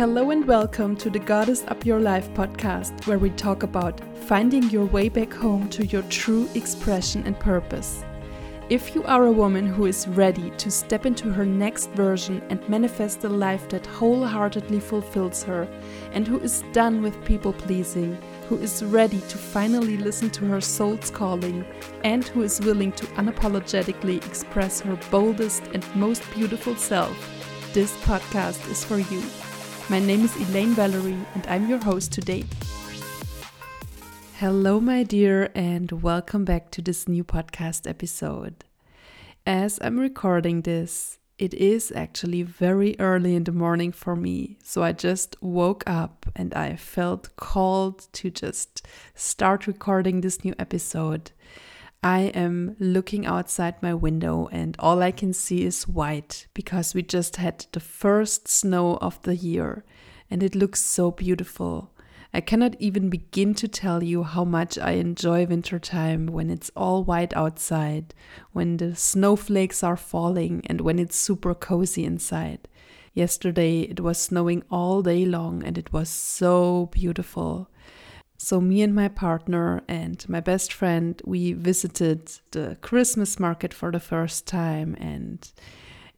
Hello and welcome to the Goddess Up Your Life podcast, where we talk about finding your way back home to your true expression and purpose. If you are a woman who is ready to step into her next version and manifest a life that wholeheartedly fulfills her, and who is done with people pleasing, who is ready to finally listen to her soul's calling, and who is willing to unapologetically express her boldest and most beautiful self, this podcast is for you. My name is Elaine Valerie, and I'm your host today. Hello, my dear, and welcome back to this new podcast episode. As I'm recording this, it is actually very early in the morning for me. So I just woke up and I felt called to just start recording this new episode. I am looking outside my window and all I can see is white because we just had the first snow of the year and it looks so beautiful. I cannot even begin to tell you how much I enjoy wintertime when it's all white outside, when the snowflakes are falling, and when it's super cozy inside. Yesterday it was snowing all day long and it was so beautiful. So, me and my partner and my best friend, we visited the Christmas market for the first time and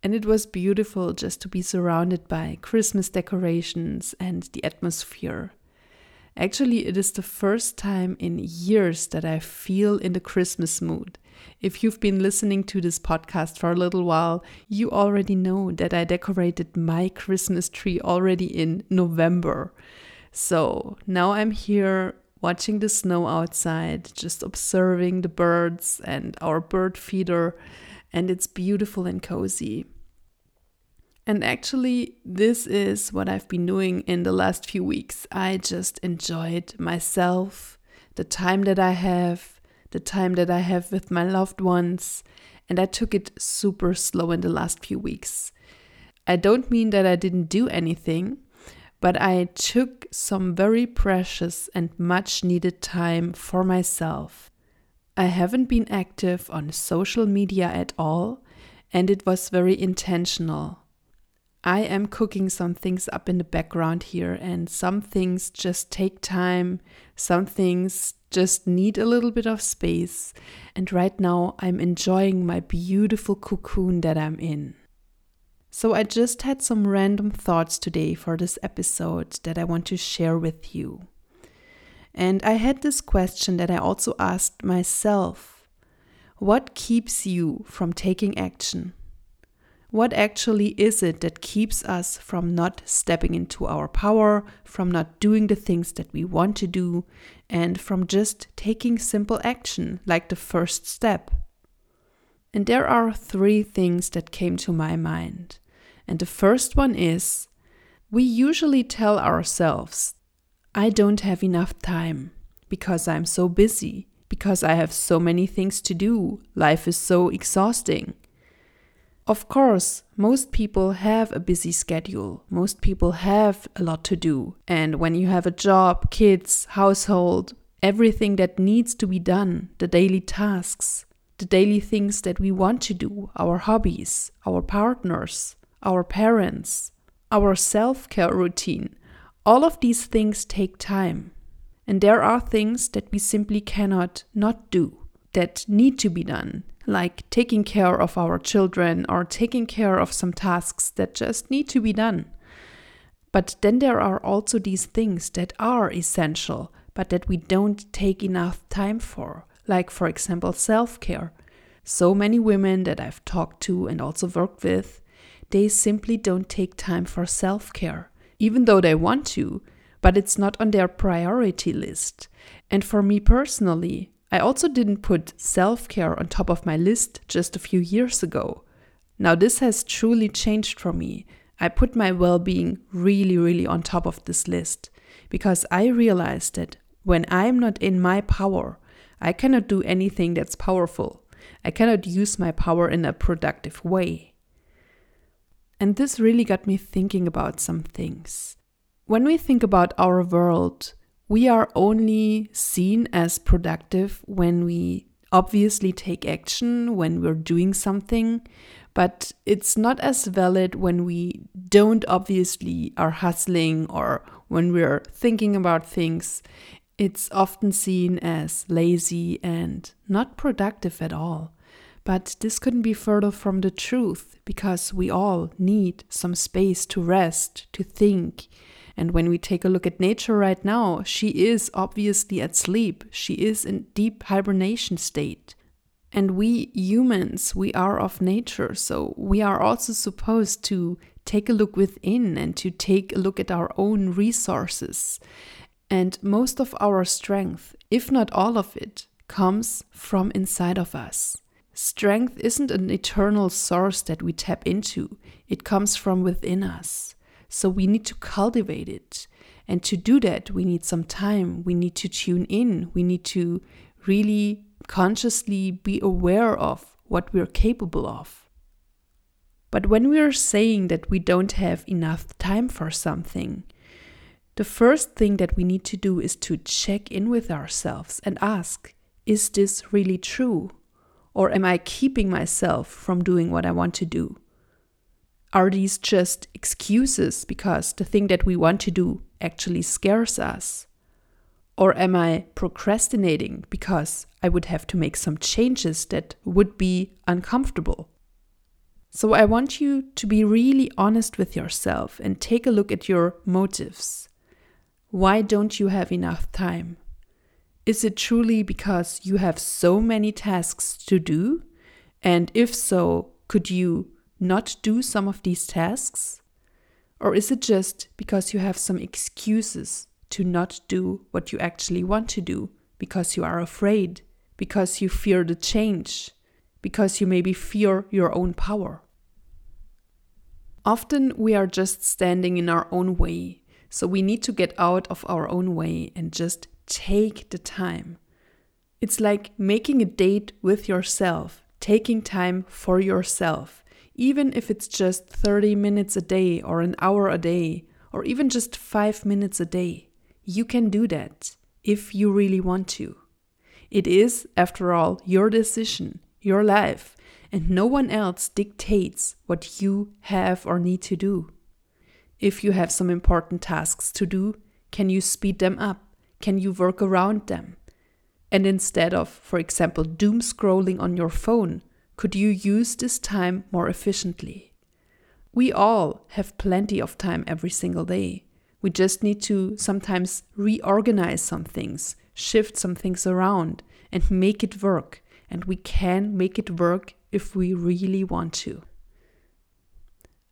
and it was beautiful just to be surrounded by Christmas decorations and the atmosphere. Actually, it is the first time in years that I feel in the Christmas mood. If you've been listening to this podcast for a little while, you already know that I decorated my Christmas tree already in November. So now I'm here watching the snow outside, just observing the birds and our bird feeder, and it's beautiful and cozy. And actually, this is what I've been doing in the last few weeks. I just enjoyed myself, the time that I have, the time that I have with my loved ones, and I took it super slow in the last few weeks. I don't mean that I didn't do anything, but I took some very precious and much needed time for myself. I haven't been active on social media at all, and it was very intentional. I am cooking some things up in the background here, and some things just take time, some things just need a little bit of space. And right now, I'm enjoying my beautiful cocoon that I'm in. So, I just had some random thoughts today for this episode that I want to share with you. And I had this question that I also asked myself What keeps you from taking action? What actually is it that keeps us from not stepping into our power, from not doing the things that we want to do, and from just taking simple action like the first step? And there are three things that came to my mind. And the first one is we usually tell ourselves, I don't have enough time because I'm so busy, because I have so many things to do, life is so exhausting. Of course, most people have a busy schedule. Most people have a lot to do. And when you have a job, kids, household, everything that needs to be done, the daily tasks, the daily things that we want to do, our hobbies, our partners, our parents, our self care routine, all of these things take time. And there are things that we simply cannot not do that need to be done, like taking care of our children or taking care of some tasks that just need to be done. But then there are also these things that are essential, but that we don't take enough time for, like, for example, self care. So many women that I've talked to and also worked with, they simply don't take time for self care, even though they want to, but it's not on their priority list. And for me personally, I also didn't put self care on top of my list just a few years ago. Now, this has truly changed for me. I put my well being really, really on top of this list because I realized that when I'm not in my power, I cannot do anything that's powerful. I cannot use my power in a productive way. And this really got me thinking about some things. When we think about our world, we are only seen as productive when we obviously take action when we're doing something, but it's not as valid when we don't obviously are hustling or when we're thinking about things. It's often seen as lazy and not productive at all. But this couldn't be further from the truth because we all need some space to rest, to think. And when we take a look at nature right now, she is obviously at sleep. She is in deep hibernation state. And we humans, we are of nature, so we are also supposed to take a look within and to take a look at our own resources. And most of our strength, if not all of it, comes from inside of us. Strength isn't an eternal source that we tap into, it comes from within us. So we need to cultivate it. And to do that, we need some time. We need to tune in. We need to really consciously be aware of what we're capable of. But when we are saying that we don't have enough time for something, the first thing that we need to do is to check in with ourselves and ask Is this really true? Or am I keeping myself from doing what I want to do? Are these just excuses because the thing that we want to do actually scares us? Or am I procrastinating because I would have to make some changes that would be uncomfortable? So I want you to be really honest with yourself and take a look at your motives. Why don't you have enough time? Is it truly because you have so many tasks to do? And if so, could you not do some of these tasks? Or is it just because you have some excuses to not do what you actually want to do because you are afraid, because you fear the change, because you maybe fear your own power? Often we are just standing in our own way so we need to get out of our own way and just take the time. It's like making a date with yourself, taking time for yourself, even if it's just 30 minutes a day or an hour a day or even just five minutes a day. You can do that if you really want to. It is, after all, your decision, your life, and no one else dictates what you have or need to do. If you have some important tasks to do, can you speed them up? Can you work around them? And instead of, for example, doom scrolling on your phone, could you use this time more efficiently? We all have plenty of time every single day. We just need to sometimes reorganize some things, shift some things around, and make it work. And we can make it work if we really want to.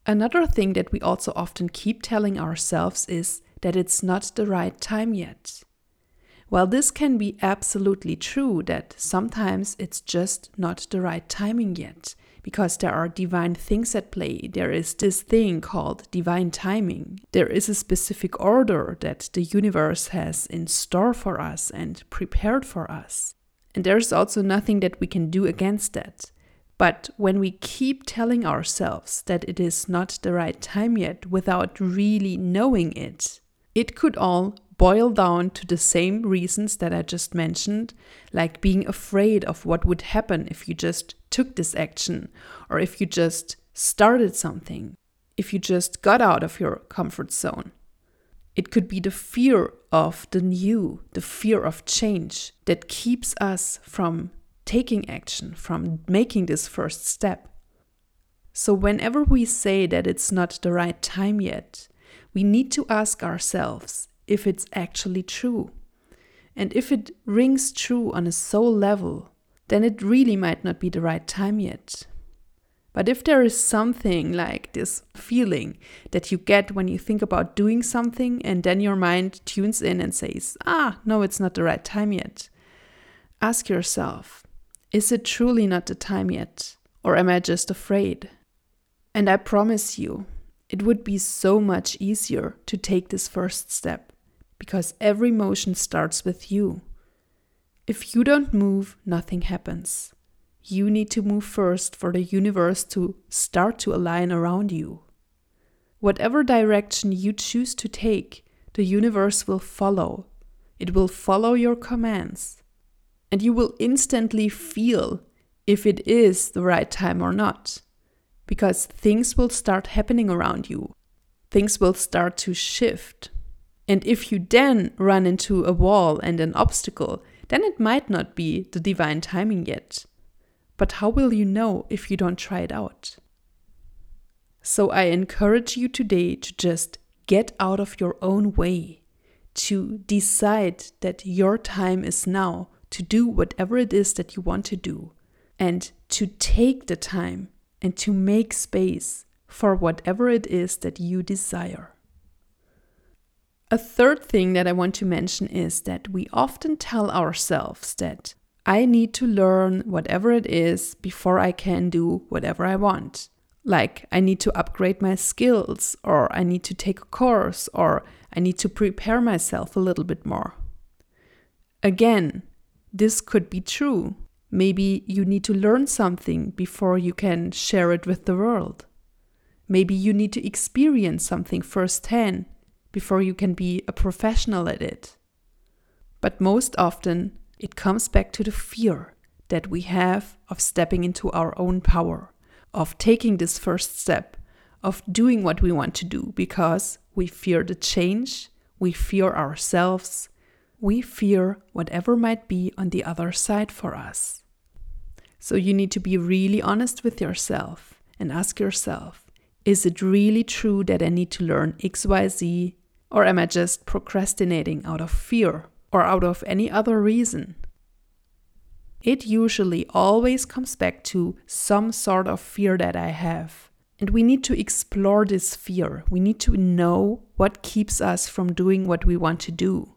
Another thing that we also often keep telling ourselves is that it's not the right time yet. While this can be absolutely true that sometimes it's just not the right timing yet, because there are divine things at play, there is this thing called divine timing. There is a specific order that the universe has in store for us and prepared for us. And there's also nothing that we can do against that. But when we keep telling ourselves that it is not the right time yet without really knowing it, it could all boil down to the same reasons that I just mentioned, like being afraid of what would happen if you just took this action, or if you just started something, if you just got out of your comfort zone. It could be the fear of the new, the fear of change that keeps us from taking action, from making this first step. So, whenever we say that it's not the right time yet, we need to ask ourselves if it's actually true. And if it rings true on a soul level, then it really might not be the right time yet. But if there is something like this feeling that you get when you think about doing something and then your mind tunes in and says, ah, no, it's not the right time yet, ask yourself, is it truly not the time yet? Or am I just afraid? And I promise you, it would be so much easier to take this first step because every motion starts with you. If you don't move, nothing happens. You need to move first for the universe to start to align around you. Whatever direction you choose to take, the universe will follow. It will follow your commands. And you will instantly feel if it is the right time or not. Because things will start happening around you, things will start to shift. And if you then run into a wall and an obstacle, then it might not be the divine timing yet. But how will you know if you don't try it out? So I encourage you today to just get out of your own way, to decide that your time is now to do whatever it is that you want to do, and to take the time and to make space for whatever it is that you desire. A third thing that I want to mention is that we often tell ourselves that I need to learn whatever it is before I can do whatever I want. Like, I need to upgrade my skills, or I need to take a course, or I need to prepare myself a little bit more. Again, this could be true. Maybe you need to learn something before you can share it with the world. Maybe you need to experience something firsthand before you can be a professional at it. But most often, it comes back to the fear that we have of stepping into our own power of taking this first step, of doing what we want to do, because we fear the change, we fear ourselves, we fear whatever might be on the other side for us. So you need to be really honest with yourself and ask yourself is it really true that I need to learn XYZ, or am I just procrastinating out of fear or out of any other reason? it usually always comes back to some sort of fear that I have. And we need to explore this fear. We need to know what keeps us from doing what we want to do.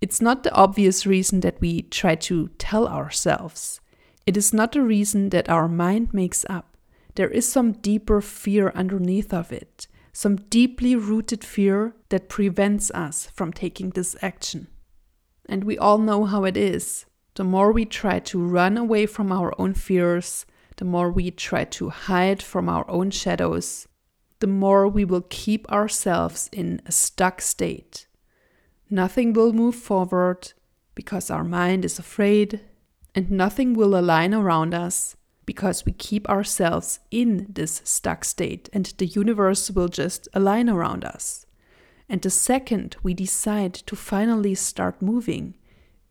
It's not the obvious reason that we try to tell ourselves. It is not a reason that our mind makes up. There is some deeper fear underneath of it, some deeply rooted fear that prevents us from taking this action. And we all know how it is the more we try to run away from our own fears, the more we try to hide from our own shadows, the more we will keep ourselves in a stuck state. Nothing will move forward because our mind is afraid, and nothing will align around us because we keep ourselves in this stuck state, and the universe will just align around us. And the second we decide to finally start moving,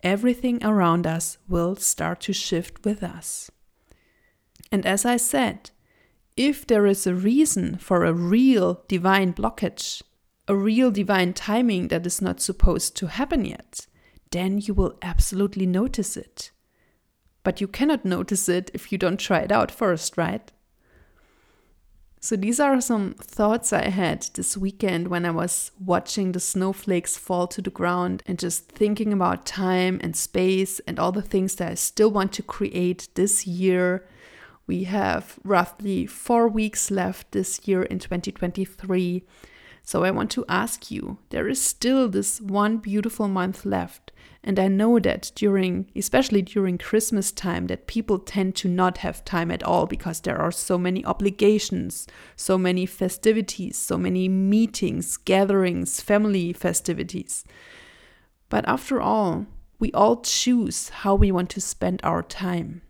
everything around us will start to shift with us. And as I said, if there is a reason for a real divine blockage, a real divine timing that is not supposed to happen yet, then you will absolutely notice it. But you cannot notice it if you don't try it out first, right? So, these are some thoughts I had this weekend when I was watching the snowflakes fall to the ground and just thinking about time and space and all the things that I still want to create this year. We have roughly four weeks left this year in 2023. So, I want to ask you there is still this one beautiful month left. And I know that during, especially during Christmas time, that people tend to not have time at all because there are so many obligations, so many festivities, so many meetings, gatherings, family festivities. But after all, we all choose how we want to spend our time.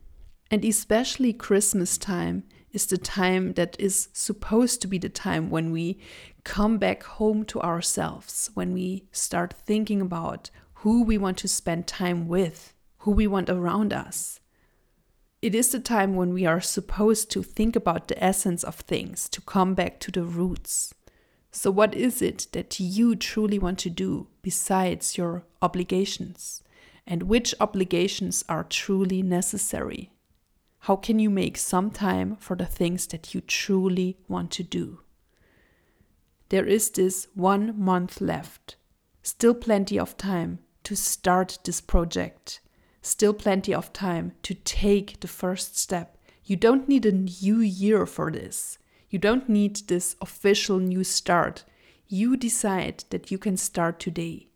And especially Christmas time is the time that is supposed to be the time when we come back home to ourselves, when we start thinking about who we want to spend time with, who we want around us. It is the time when we are supposed to think about the essence of things, to come back to the roots. So, what is it that you truly want to do besides your obligations? And which obligations are truly necessary? How can you make some time for the things that you truly want to do? There is this one month left, still plenty of time to start this project. Still plenty of time to take the first step. You don't need a new year for this. You don't need this official new start. You decide that you can start today.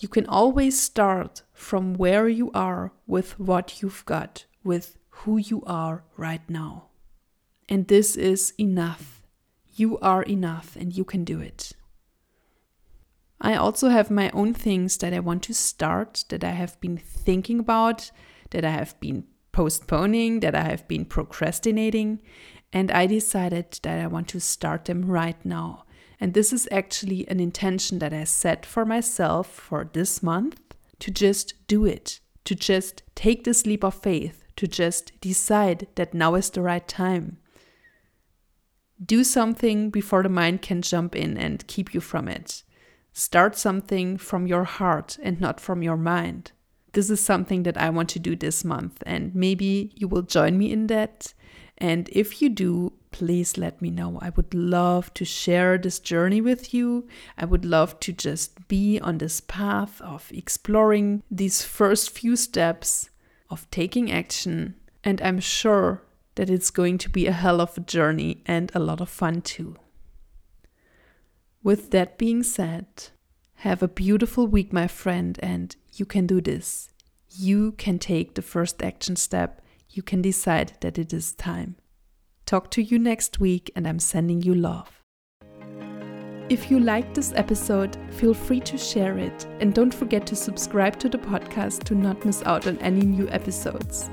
You can always start from where you are with what you've got, with who you are right now. And this is enough. You are enough and you can do it. I also have my own things that I want to start, that I have been thinking about, that I have been postponing, that I have been procrastinating. And I decided that I want to start them right now. And this is actually an intention that I set for myself for this month to just do it, to just take this leap of faith, to just decide that now is the right time. Do something before the mind can jump in and keep you from it. Start something from your heart and not from your mind. This is something that I want to do this month, and maybe you will join me in that. And if you do, please let me know. I would love to share this journey with you. I would love to just be on this path of exploring these first few steps of taking action. And I'm sure that it's going to be a hell of a journey and a lot of fun too. With that being said, have a beautiful week, my friend, and you can do this. You can take the first action step. You can decide that it is time. Talk to you next week, and I'm sending you love. If you liked this episode, feel free to share it and don't forget to subscribe to the podcast to not miss out on any new episodes.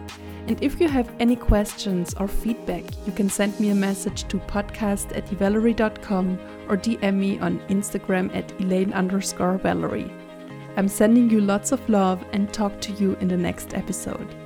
And if you have any questions or feedback, you can send me a message to podcast at evalerie.com or DM me on Instagram at elaine underscore Valerie. I'm sending you lots of love and talk to you in the next episode.